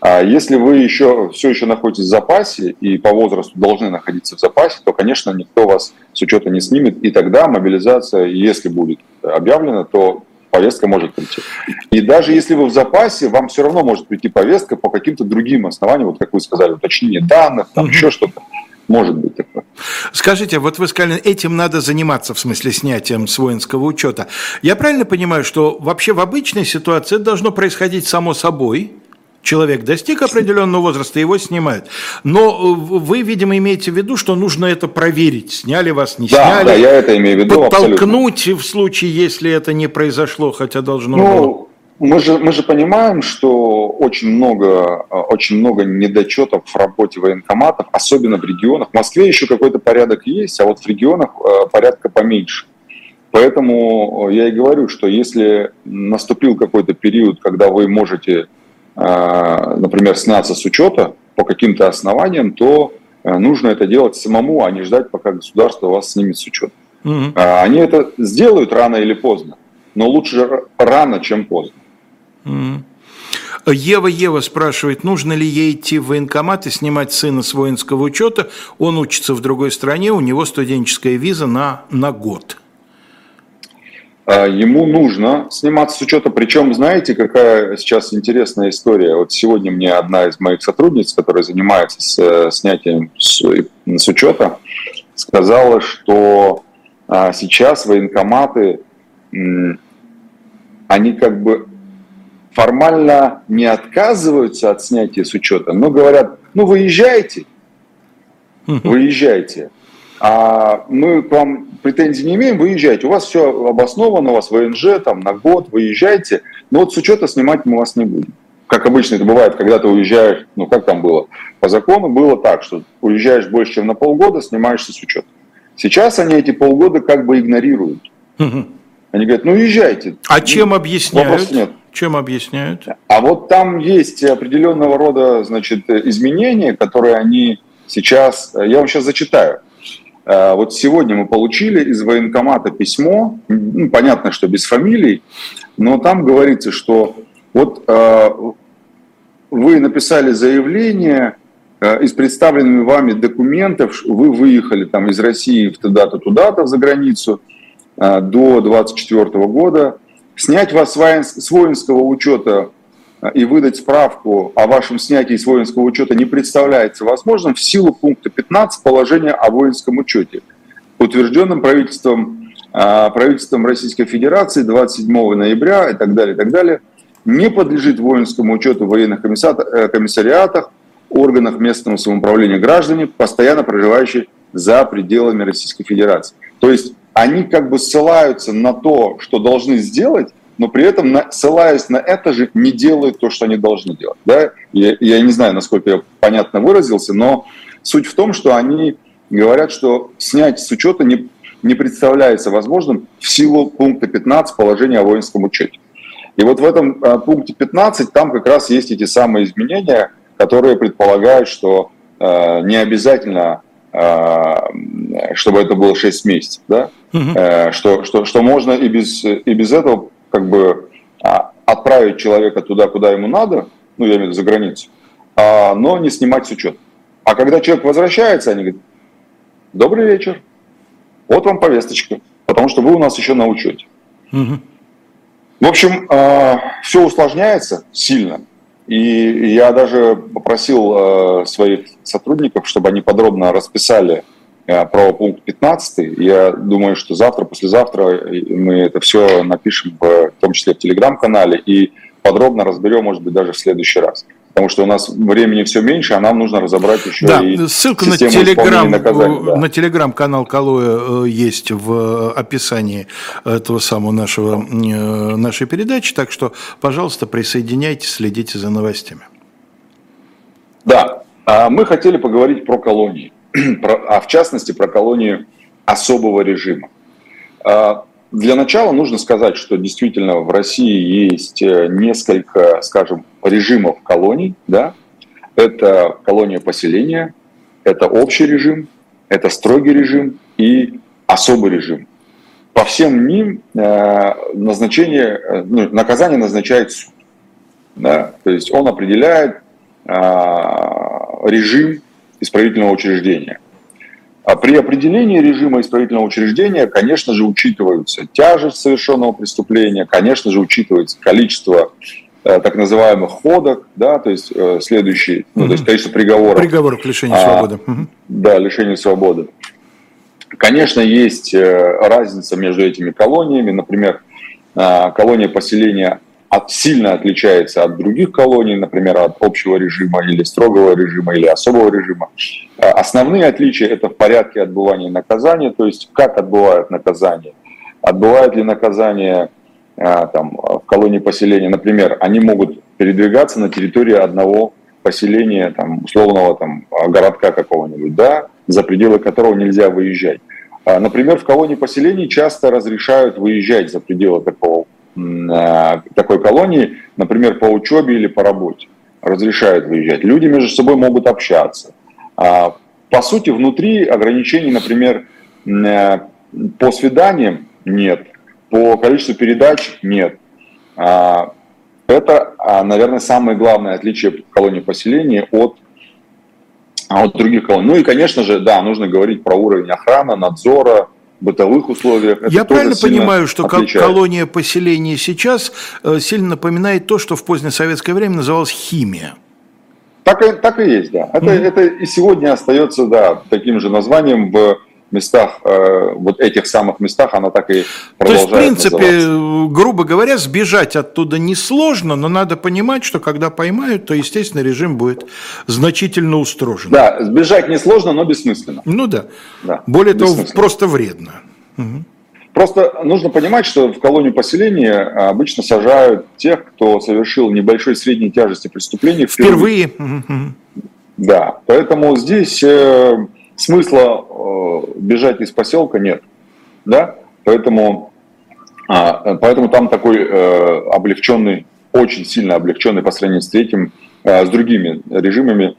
[SPEAKER 2] А если вы еще все еще находитесь в запасе и по возрасту должны находиться в запасе, то, конечно, никто вас с учета не снимет, и тогда мобилизация, если будет объявлена, то повестка может прийти. И даже если вы в запасе, вам все равно может прийти повестка по каким-то другим основаниям, вот как вы сказали, уточнение данных, там еще что-то. Может быть такое.
[SPEAKER 1] Скажите, вот вы сказали, этим надо заниматься, в смысле снятием с воинского учета. Я правильно понимаю, что вообще в обычной ситуации это должно происходить само собой? Человек достиг определенного возраста, его снимают. Но э, вы, видимо, имеете в виду, что нужно это проверить, сняли вас, не
[SPEAKER 2] да,
[SPEAKER 1] сняли.
[SPEAKER 2] Да, я это имею в виду.
[SPEAKER 1] Подтолкнуть абсолютно. в случае, если это не произошло, хотя должно
[SPEAKER 2] ну, было. Мы же, мы же понимаем, что очень много, очень много недочетов в работе военкоматов, особенно в регионах. В Москве еще какой-то порядок есть, а вот в регионах э, порядка поменьше. Поэтому я и говорю, что если наступил какой-то период, когда вы можете, э, например, сняться с учета по каким-то основаниям, то э, нужно это делать самому, а не ждать, пока государство вас снимет с учета. Угу. Они это сделают рано или поздно, но лучше рано, чем поздно.
[SPEAKER 1] Ева Ева спрашивает, нужно ли ей идти в военкомат и снимать сына с воинского учета. Он учится в другой стране, у него студенческая виза на, на год.
[SPEAKER 2] А, ему нужно сниматься с учета. Причем, знаете, какая сейчас интересная история. Вот сегодня мне одна из моих сотрудниц, которая занимается с, снятием с, с учета, сказала, что а, сейчас военкоматы, они как бы формально не отказываются от снятия с учета, но говорят, ну выезжайте, выезжайте. А мы к вам претензий не имеем, выезжайте. У вас все обосновано, у вас ВНЖ там на год, выезжайте. Но вот с учета снимать мы вас не будем. Как обычно это бывает, когда ты уезжаешь, ну как там было? По закону было так, что уезжаешь больше, чем на полгода, снимаешься с учета. Сейчас они эти полгода как бы игнорируют. Они говорят, ну езжайте.
[SPEAKER 1] А чем объясняют? нет. Чем объясняют?
[SPEAKER 2] А вот там есть определенного рода значит, изменения, которые они сейчас... Я вам сейчас зачитаю. Э, вот сегодня мы получили из военкомата письмо, ну, понятно, что без фамилий, но там говорится, что вот э, вы написали заявление, э, из представленными вами документов вы выехали там из России в туда-то, туда-то за границу до 24 года, снять вас с воинского учета и выдать справку о вашем снятии с воинского учета не представляется возможным в силу пункта 15 положения о воинском учете, утвержденным правительством, а, правительством Российской Федерации 27 ноября и так далее, и так далее, не подлежит воинскому учету в военных э, комиссариатах, органах местного самоуправления граждане, постоянно проживающие за пределами Российской Федерации. То есть они как бы ссылаются на то, что должны сделать, но при этом, ссылаясь на это же, не делают то, что они должны делать. Да? Я, я не знаю, насколько я понятно выразился, но суть в том, что они говорят, что снять с учета не, не представляется возможным в силу пункта 15 положения о воинском учете. И вот в этом а, пункте 15 там как раз есть эти самые изменения, которые предполагают, что э, не обязательно, чтобы это было 6 месяцев, да? угу. что, что, что можно и без, и без этого как бы а, отправить человека туда, куда ему надо, ну, я имею в виду за границу, а, но не снимать с учета. А когда человек возвращается, они говорят, добрый вечер, вот вам повесточка, потому что вы у нас еще на учете. Угу. В общем, все усложняется сильно. И я даже попросил э, своих сотрудников, чтобы они подробно расписали э, про пункт 15. Я думаю, что завтра, послезавтра мы это все напишем, в, том числе в телеграм-канале, и подробно разберем, может быть, даже в следующий раз потому что у нас времени все меньше, а нам нужно разобрать еще
[SPEAKER 1] да, и ссылка на телеграм, да. на телеграм-канал Калоя э, есть в описании этого самого нашего, э, нашей передачи, так что, пожалуйста, присоединяйтесь, следите за новостями.
[SPEAKER 2] Да, а мы хотели поговорить про колонии, а в частности про колонии особого режима. А, для начала нужно сказать, что действительно в России есть э, несколько, скажем, режимов колоний. Да? Это колония поселения, это общий режим, это строгий режим и особый режим. По всем ним э, назначение, э, ну, наказание назначает суд. Да? То есть он определяет режим исправительного учреждения. А при определении режима исправительного учреждения, конечно же, учитываются тяжесть совершенного преступления, конечно же, учитывается количество э, так называемых ходок, да, то есть э, следующий, ну, то есть количество приговоров.
[SPEAKER 1] Приговор к лишению а, свободы.
[SPEAKER 2] Да, лишению свободы. Конечно, есть э, разница между этими колониями. Например, э, колония поселения от, сильно отличается от других колоний, например, от общего режима или строгого режима или особого режима. А основные отличия это в порядке отбывания наказания, то есть как отбывают наказание. Отбывают ли наказание а, там, в колонии поселения, например, они могут передвигаться на территории одного поселения, там, условного там, городка какого-нибудь, да, за пределы которого нельзя выезжать. А, например, в колонии поселений часто разрешают выезжать за пределы такого Э, такой колонии, например, по учебе или по работе, разрешают выезжать. Люди между собой могут общаться. А, по сути, внутри ограничений, например, э, по свиданиям нет, по количеству передач нет. А, это, а, наверное, самое главное отличие колонии поселения от, от других колоний. Ну и, конечно же, да, нужно говорить про уровень охраны, надзора, бытовых условиях.
[SPEAKER 1] Это Я правильно понимаю, что отличает. колония поселения сейчас э, сильно напоминает то, что в позднее советское время называлось химия?
[SPEAKER 2] Так, и, так и есть, да. Это, mm-hmm. это и сегодня остается, да, таким же названием в местах, э, вот этих самых местах, она так и продолжает
[SPEAKER 1] То есть, в принципе, называться. грубо говоря, сбежать оттуда несложно, но надо понимать, что когда поймают, то, естественно, режим будет значительно устрожен.
[SPEAKER 2] Да, сбежать несложно, но бессмысленно.
[SPEAKER 1] Ну да. да Более того, просто вредно. Угу.
[SPEAKER 2] Просто нужно понимать, что в колонию поселения обычно сажают тех, кто совершил небольшой средней тяжести преступления
[SPEAKER 1] впервые.
[SPEAKER 2] впервые. Да, поэтому здесь э, смысла э, бежать из поселка нет, да, поэтому, а, поэтому там такой э, облегченный, очень сильно облегченный по сравнению с третьим, э, с другими режимами,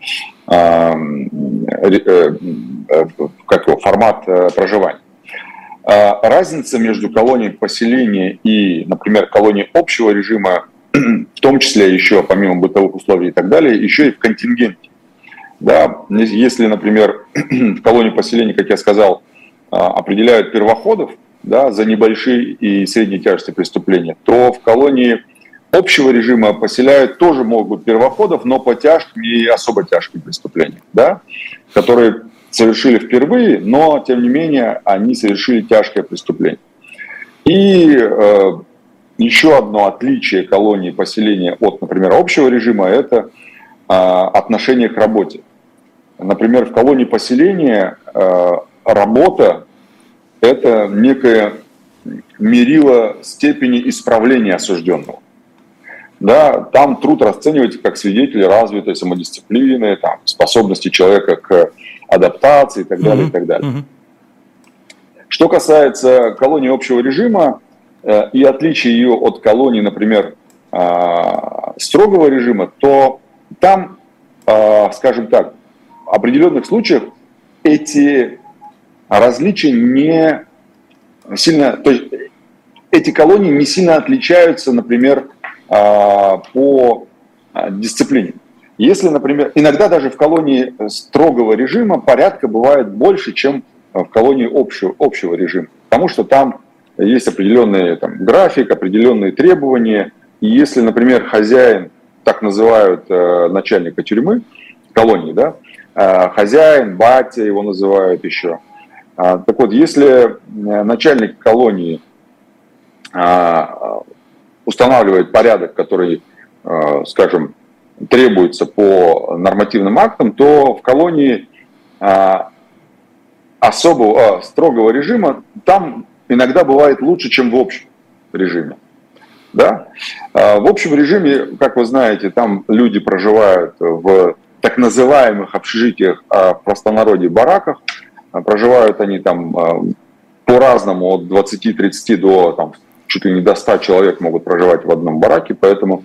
[SPEAKER 2] э, э, э, как его, формат э, проживания. А, разница между колонией поселения и, например, колонией общего режима, в том числе еще помимо бытовых условий и так далее, еще и в контингенте. Да, если, например, в колонии поселения, как я сказал, а, определяют первоходов да, за небольшие и средние тяжести преступления, то в колонии общего режима поселяют тоже могут первоходов, но по тяжким и особо тяжким преступлениям, да, которые совершили впервые, но тем не менее они совершили тяжкое преступление. И э, еще одно отличие колонии поселения от, например, общего режима – это э, отношение к работе. Например, в колонии поселения э, работа – это некое мерило степени исправления осужденного. Да, там труд расценивается как свидетель развитой самодисциплины, там, способности человека к адаптации и так далее, mm-hmm. и так далее. Mm-hmm. Что касается колонии общего режима э, и отличия ее от колонии, например, э, строгого режима, то там, э, скажем так, определенных случаях эти различия не сильно, то есть эти колонии не сильно отличаются, например, а, по а, дисциплине. Если, например, иногда даже в колонии строгого режима порядка бывает больше, чем в колонии общего, общего режима, потому что там есть определенный там, график, определенные требования. И если, например, хозяин, так называют э, начальника тюрьмы, колонии, да, хозяин, батя его называют еще. Э, так вот, если начальник колонии э, устанавливает порядок, который, э, скажем, требуется по нормативным актам, то в колонии э, особого, э, строгого режима там иногда бывает лучше, чем в общем режиме. Да? В общем режиме, как вы знаете, там люди проживают в так называемых общежитиях, а в простонародье бараках. Проживают они там по-разному, от 20-30 до там, чуть ли не до 100 человек могут проживать в одном бараке, поэтому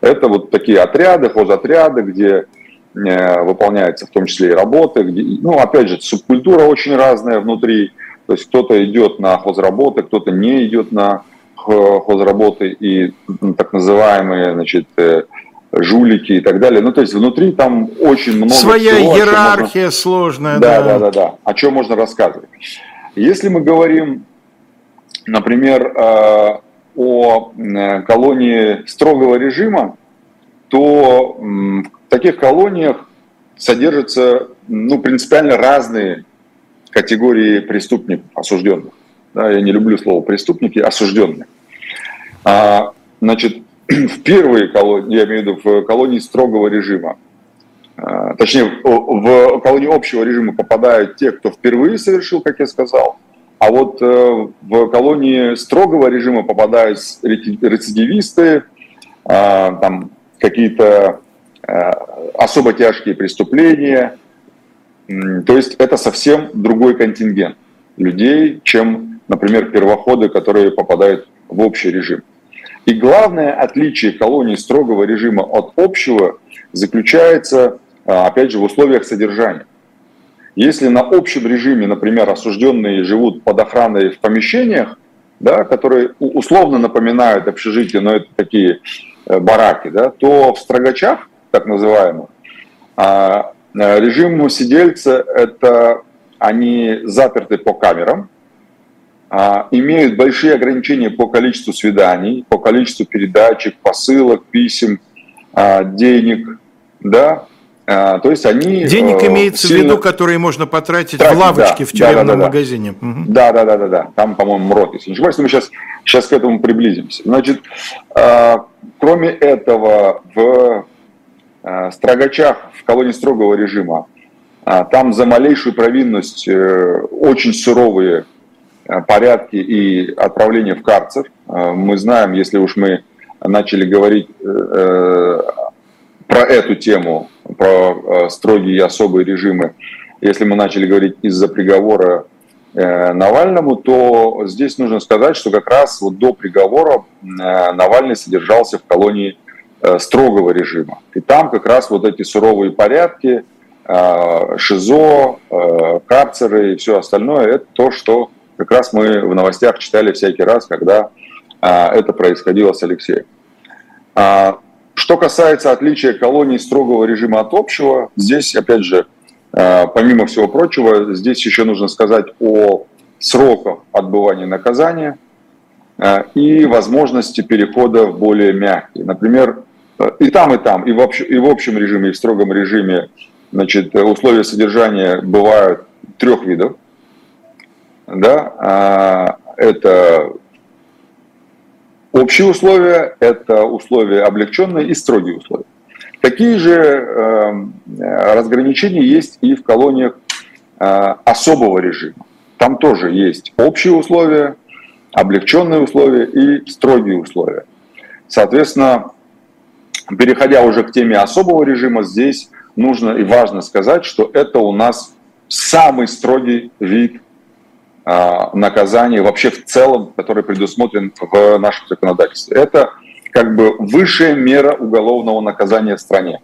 [SPEAKER 2] это вот такие отряды, хозотряды, где э, выполняются в том числе и работы, где, ну, опять же, субкультура очень разная внутри, то есть кто-то идет на хозработы, кто-то не идет на хозработы. И так называемые, значит, э, жулики и так далее. Ну, то есть внутри там очень много
[SPEAKER 1] Своя всего, иерархия можно... сложная.
[SPEAKER 2] Да, да, да, да, да. О чем можно рассказывать. Если мы говорим например, э, о э, колонии строгого режима, то в таких колониях содержатся ну, принципиально разные категории преступников, осужденных. Да, я не люблю слово преступники, осужденные. А, значит, в первые колонии, я имею в виду в колонии строгого режима, а, точнее, в колонии общего режима попадают те, кто впервые совершил, как я сказал, а вот э, в колонии строгого режима попадают рецидивисты, э, там какие-то э, особо тяжкие преступления. То есть это совсем другой контингент людей, чем, например, первоходы, которые попадают в общий режим. И главное отличие колонии строгого режима от общего заключается, опять же, в условиях содержания. Если на общем режиме, например, осужденные живут под охраной в помещениях, да, которые условно напоминают общежитие, но это такие э, бараки, да, то в строгачах, так называемых, а, э, режим сидельца – это они заперты по камерам, а, имеют большие ограничения по количеству свиданий, по количеству передачек, посылок, писем, а, денег, да,
[SPEAKER 1] а, то есть они... Денег э, имеется сильно... в виду, которые можно потратить Тратить, в лавочке да, в тюремном да, да, да, магазине.
[SPEAKER 2] Да, да, да, да, да. Там, по-моему, МРОТ, если не ошибаюсь, мы сейчас, сейчас к этому приблизимся. Значит, а, кроме этого, в а, строгачах, в колонии строгого режима, там за малейшую провинность э, очень суровые порядки и отправление в карцер. Мы знаем, если уж мы начали говорить э, про эту тему, про э, строгие и особые режимы, если мы начали говорить из-за приговора э, Навальному, то здесь нужно сказать, что как раз вот до приговора э, Навальный содержался в колонии строгого режима. И там как раз вот эти суровые порядки, ШИЗО, карцеры и все остальное, это то, что как раз мы в новостях читали всякий раз, когда это происходило с Алексеем. А, что касается отличия колоний строгого режима от общего, здесь, опять же, э, помимо всего прочего, здесь еще нужно сказать о сроках отбывания наказания. и возможности перехода в более мягкие. Например, и там, и там, и в, общ, и в общем режиме, и в строгом режиме значит, условия содержания бывают трех видов. Да? А, это общие условия, это условия облегченные и строгие условия. Такие же э, разграничения есть и в колониях э, особого режима. Там тоже есть общие условия, облегченные условия и строгие условия. Соответственно, переходя уже к теме особого режима, здесь нужно и важно сказать, что это у нас самый строгий вид э, наказания вообще в целом, который предусмотрен в нашем законодательстве. Это как бы высшая мера уголовного наказания в стране.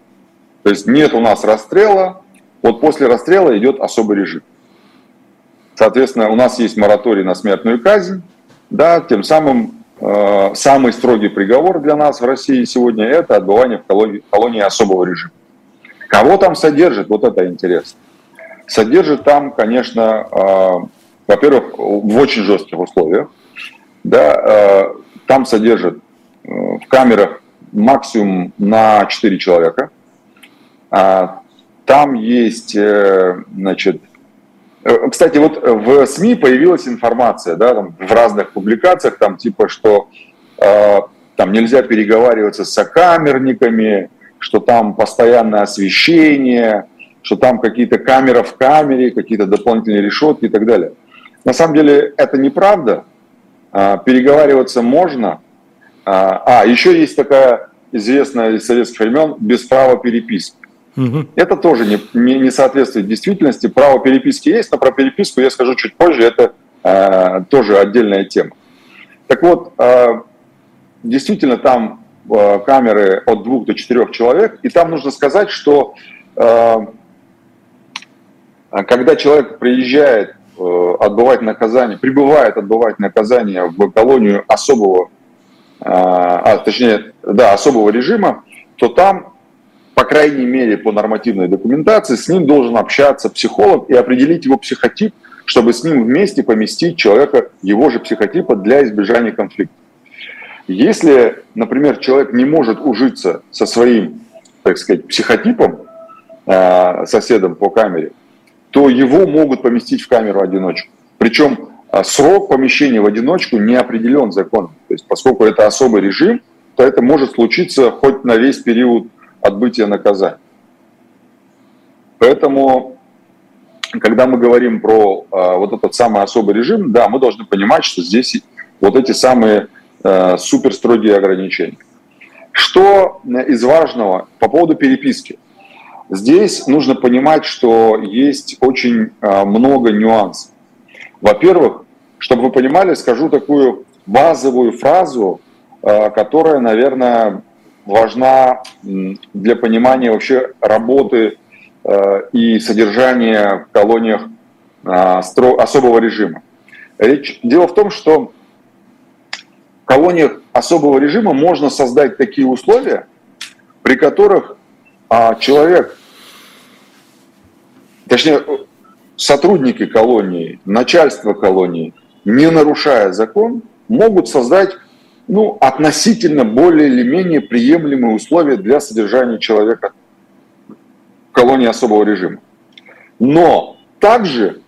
[SPEAKER 2] То есть нет у нас расстрела, вот после расстрела идет особый режим. Соответственно, у нас есть мораторий на смертную казнь, да, тем самым э, самый строгий приговор для нас в России сегодня это отбывание в колонии, колонии особого режима. Кого там содержит, вот это интересно. Содержит там, конечно, э, во-первых, в очень жестких условиях, да, э, там содержит в камерах максимум на 4 человека. А, там есть, э, значит, э, кстати, вот в СМИ появилась информация, да, там, в разных публикациях, там типа, что э, там нельзя переговариваться с сокамерниками, что там постоянное освещение, что там какие-то камеры в камере, какие-то дополнительные решетки и так далее. На самом деле это неправда. А, переговариваться можно, а, а, еще есть такая известная из советских времен без права переписки. Угу. Это тоже не, не, не соответствует действительности. Право переписки есть, но про переписку я скажу чуть позже, это э, тоже отдельная тема. Так вот, э, действительно там э, камеры от двух до четырех человек, и там нужно сказать, что э, когда человек приезжает отбывать наказание, прибывает отбывать наказание в колонию особого а, а, точнее, да, особого режима, то там, по крайней мере, по нормативной документации, с ним должен общаться психолог и определить его психотип, чтобы с ним вместе поместить человека его же психотипа для избежания конфликта. Если, например, человек не может ужиться со своим, так сказать, психотипом, э, соседом по камере, то его могут поместить в камеру одиночку. Причем а срок помещения в одиночку не определен законом. То есть поскольку это особый режим, то это может случиться хоть на весь период отбытия наказания. Поэтому, когда мы говорим про а, вот этот самый особый режим, да, мы должны понимать, что здесь вот эти самые а, супер строгие ограничения. Что из важного по поводу переписки? Здесь нужно понимать, что есть очень а, много нюансов. Во-первых, чтобы вы понимали, скажу такую базовую фразу, э, которая, наверное, важна для понимания вообще работы э, и содержания в колониях особого режима. Речь, дело в том, что в колониях особого режима можно создать такие условия, при которых человек, точнее, сотрудники колонии, начальство колонии, не нарушая закон, могут создать ну, относительно более или менее приемлемые условия для содержания человека в колонии особого режима. Но также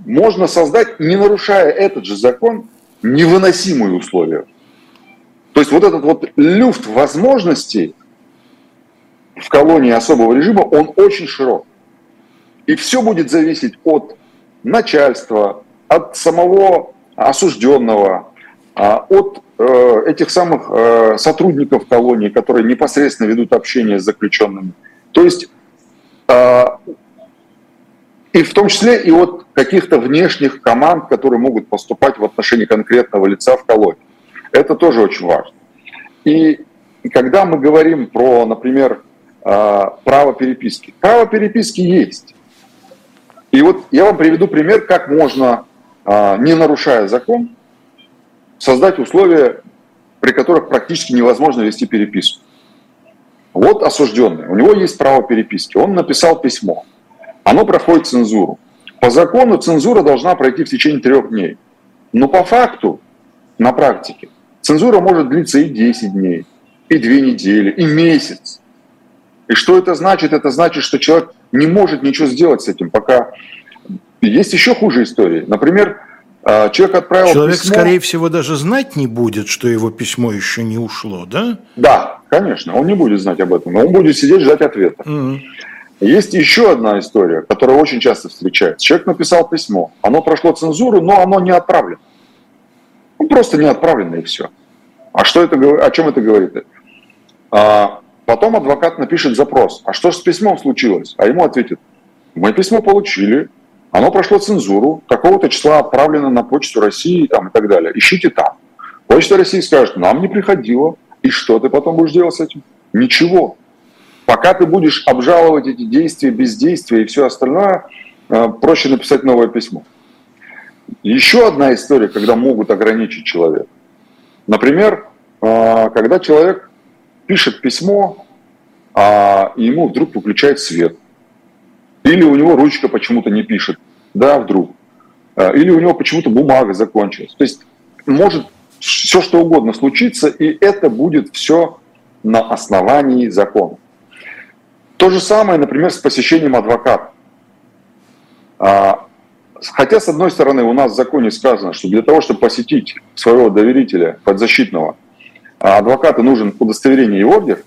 [SPEAKER 2] можно создать, не нарушая этот же закон, невыносимые условия. То есть вот этот вот люфт возможностей в колонии особого режима, он очень широк. И все будет зависеть от начальства, от самого осужденного, а, от э, этих самых э, сотрудников колонии, которые непосредственно ведут общение с заключенными. То есть а, и в том числе и от каких-то внешних команд, которые могут поступать в отношении конкретного лица в колонии. Это тоже очень важно. И когда мы говорим про, например, право переписки, право переписки есть. И вот я вам приведу пример, как можно, а, не нарушая закон, создать условия, при которых практически невозможно вести переписку. Вот осужденный, у него есть право переписки, он написал письмо, оно проходит цензуру. По закону цензура должна пройти в течение трех дней. Но по факту на практике. Цензура может длиться и 10 дней, и 2 недели, и месяц. И что это значит? Это значит, что человек не может ничего сделать с этим, пока... Есть еще хуже истории. Например, а, человек отправил
[SPEAKER 1] Человек, письмо... скорее всего, даже знать не будет, что его письмо еще не ушло, да?
[SPEAKER 2] Да, конечно, он не будет знать об этом, но он будет сидеть ждать ответа. Угу. Есть еще одна история, которая очень часто встречается. Человек написал письмо, оно прошло цензуру, но оно не отправлено. Ну, просто не отправлено и все. А что это, о чем это говорит? А, потом адвокат напишет запрос. А что с письмом случилось? А ему ответит, мы письмо получили, оно прошло цензуру, какого-то числа отправлено на почту России там, и так далее. Ищите там. Почта России скажет, нам не приходило. И что ты потом будешь делать с этим? Ничего. Пока ты будешь обжаловать эти действия, бездействия и все остальное, э, проще написать новое письмо. Еще одна история, когда могут ограничить человека. Например, э, когда человек пишет письмо, а ему вдруг выключает свет. Или у него ручка почему-то не пишет, да, вдруг. А, или у него почему-то бумага закончилась. То есть может все что угодно случиться, и это будет все на основании закона. То же самое, например, с посещением адвоката. А, хотя, с одной стороны, у нас в законе сказано, что для того, чтобы посетить своего доверителя, подзащитного, а, адвокату нужен удостоверение и ордер,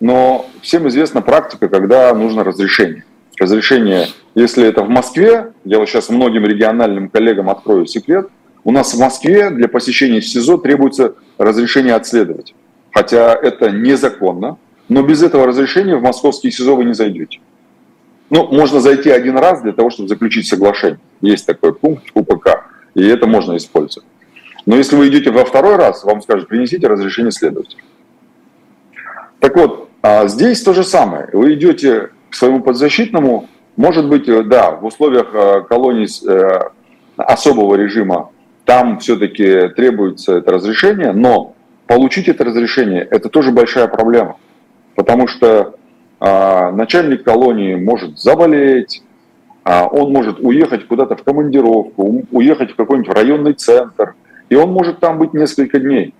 [SPEAKER 2] но всем известна практика, когда нужно разрешение разрешение, если это в Москве, я вот сейчас многим региональным коллегам открою секрет, у нас в Москве для посещения СИЗО требуется разрешение от следователя. Хотя это незаконно, но без этого разрешения в московский СИЗО вы не зайдете. Ну, можно зайти один раз для того, чтобы заключить соглашение. Есть такой пункт УПК, и это можно использовать. Но если вы идете во второй раз, вам скажут, принесите разрешение следователя. Так вот, а здесь то же самое. Вы идете к своему подзащитному, может быть, э, да, в условиях э, колоний э, особого режима там все-таки требуется это разрешение, но получить это разрешение – это тоже большая проблема, потому что а, начальник колонии может заболеть, а, он может уехать куда-то в командировку, уехать в какой-нибудь районный центр, и он может там быть несколько дней.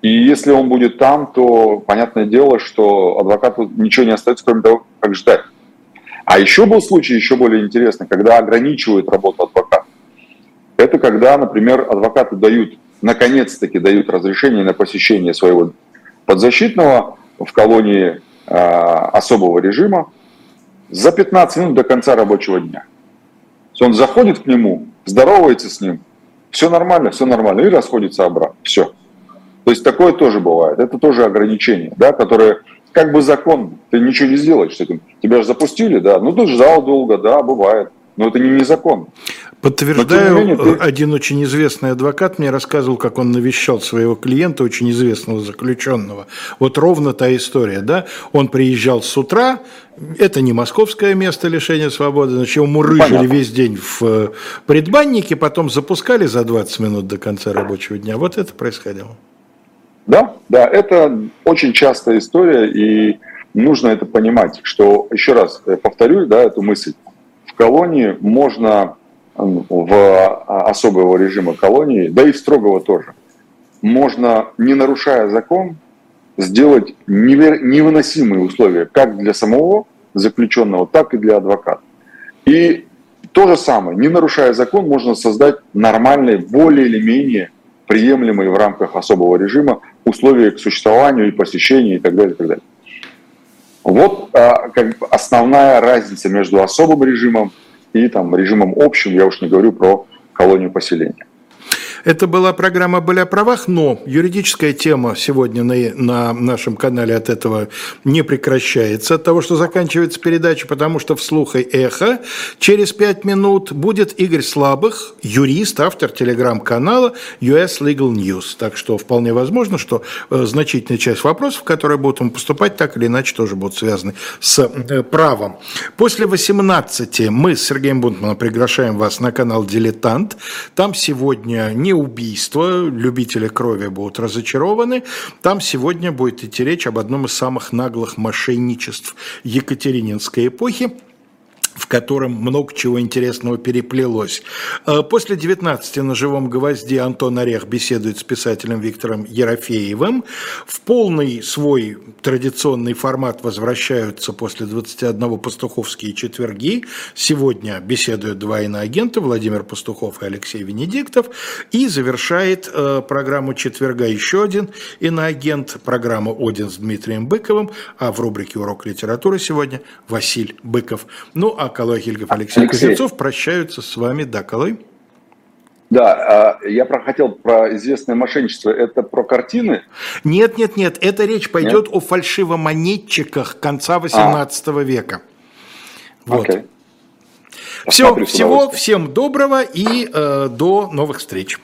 [SPEAKER 2] И если он будет там, то понятное дело, что адвокату ничего не остается, кроме того, как ждать. А еще был случай, еще более интересный, когда ограничивают работу адвоката. Это когда, например, адвокаты дают, наконец-таки дают разрешение на посещение своего подзащитного в колонии э, особого режима за 15 минут до конца рабочего дня. Он заходит к нему, здоровается с ним, все нормально, все нормально, и расходится обратно. Все. То есть такое тоже бывает. Это тоже ограничение, да, которое как бы закон, ты ничего не сделаешь с этим. Тебя же запустили, да, ну ты ждал долго, да, бывает. Но это не незаконно.
[SPEAKER 1] Подтверждаю, не менее, ты... один очень известный адвокат мне рассказывал, как он навещал своего клиента, очень известного заключенного. Вот ровно та история, да? Он приезжал с утра, это не московское место лишения свободы, значит, его мурыжили Понятно. весь день в э, предбаннике, потом запускали за 20 минут до конца рабочего дня. Вот это происходило.
[SPEAKER 2] Да, да, это очень частая история, и нужно это понимать, что, еще раз э, повторю, да, эту мысль, в колонии можно в а, особого режима колонии, да и строгого тоже, можно, не нарушая закон, сделать невыносимые условия как для самого заключенного, так и для адвоката. И то же самое, не нарушая закон, можно создать нормальные, более или менее приемлемые в рамках особого режима условия к существованию и посещению и так далее, и так далее. Вот а, как бы основная разница между особым режимом и там, режимом общим, я уж не говорю про колонию поселения.
[SPEAKER 1] Это была программа «Были о правах», но юридическая тема сегодня на, на нашем канале от этого не прекращается, от того, что заканчивается передача, потому что вслух и эхо через пять минут будет Игорь Слабых, юрист, автор телеграм-канала US Legal News. Так что вполне возможно, что э, значительная часть вопросов, которые будут ему поступать, так или иначе тоже будут связаны с э, правом. После 18 мы с Сергеем Бунтманом приглашаем вас на канал «Дилетант». Там сегодня не убийство, любители крови будут разочарованы. Там сегодня будет идти речь об одном из самых наглых мошенничеств Екатерининской эпохи в котором много чего интересного переплелось. Э, после 19 на «Живом гвозде» Антон Орех беседует с писателем Виктором Ерофеевым. В полный свой традиционный формат возвращаются после 21 пастуховские четверги. Сегодня беседуют два иноагента Владимир Пастухов и Алексей Венедиктов. И завершает э, программу четверга еще один иноагент, программа «Один» с Дмитрием Быковым, а в рубрике «Урок литературы» сегодня Василь Быков. Ну, а Калой Хильгов, Алексей, Алексей Кузнецов прощаются с вами. Да, Калой?
[SPEAKER 2] Да, а, я про, хотел про известное мошенничество. Это про картины?
[SPEAKER 1] Нет, нет, нет. Это речь пойдет нет? о фальшивомонетчиках конца 18 а. века. Вот. Окей. Все, всего, всем доброго и э, до новых встреч.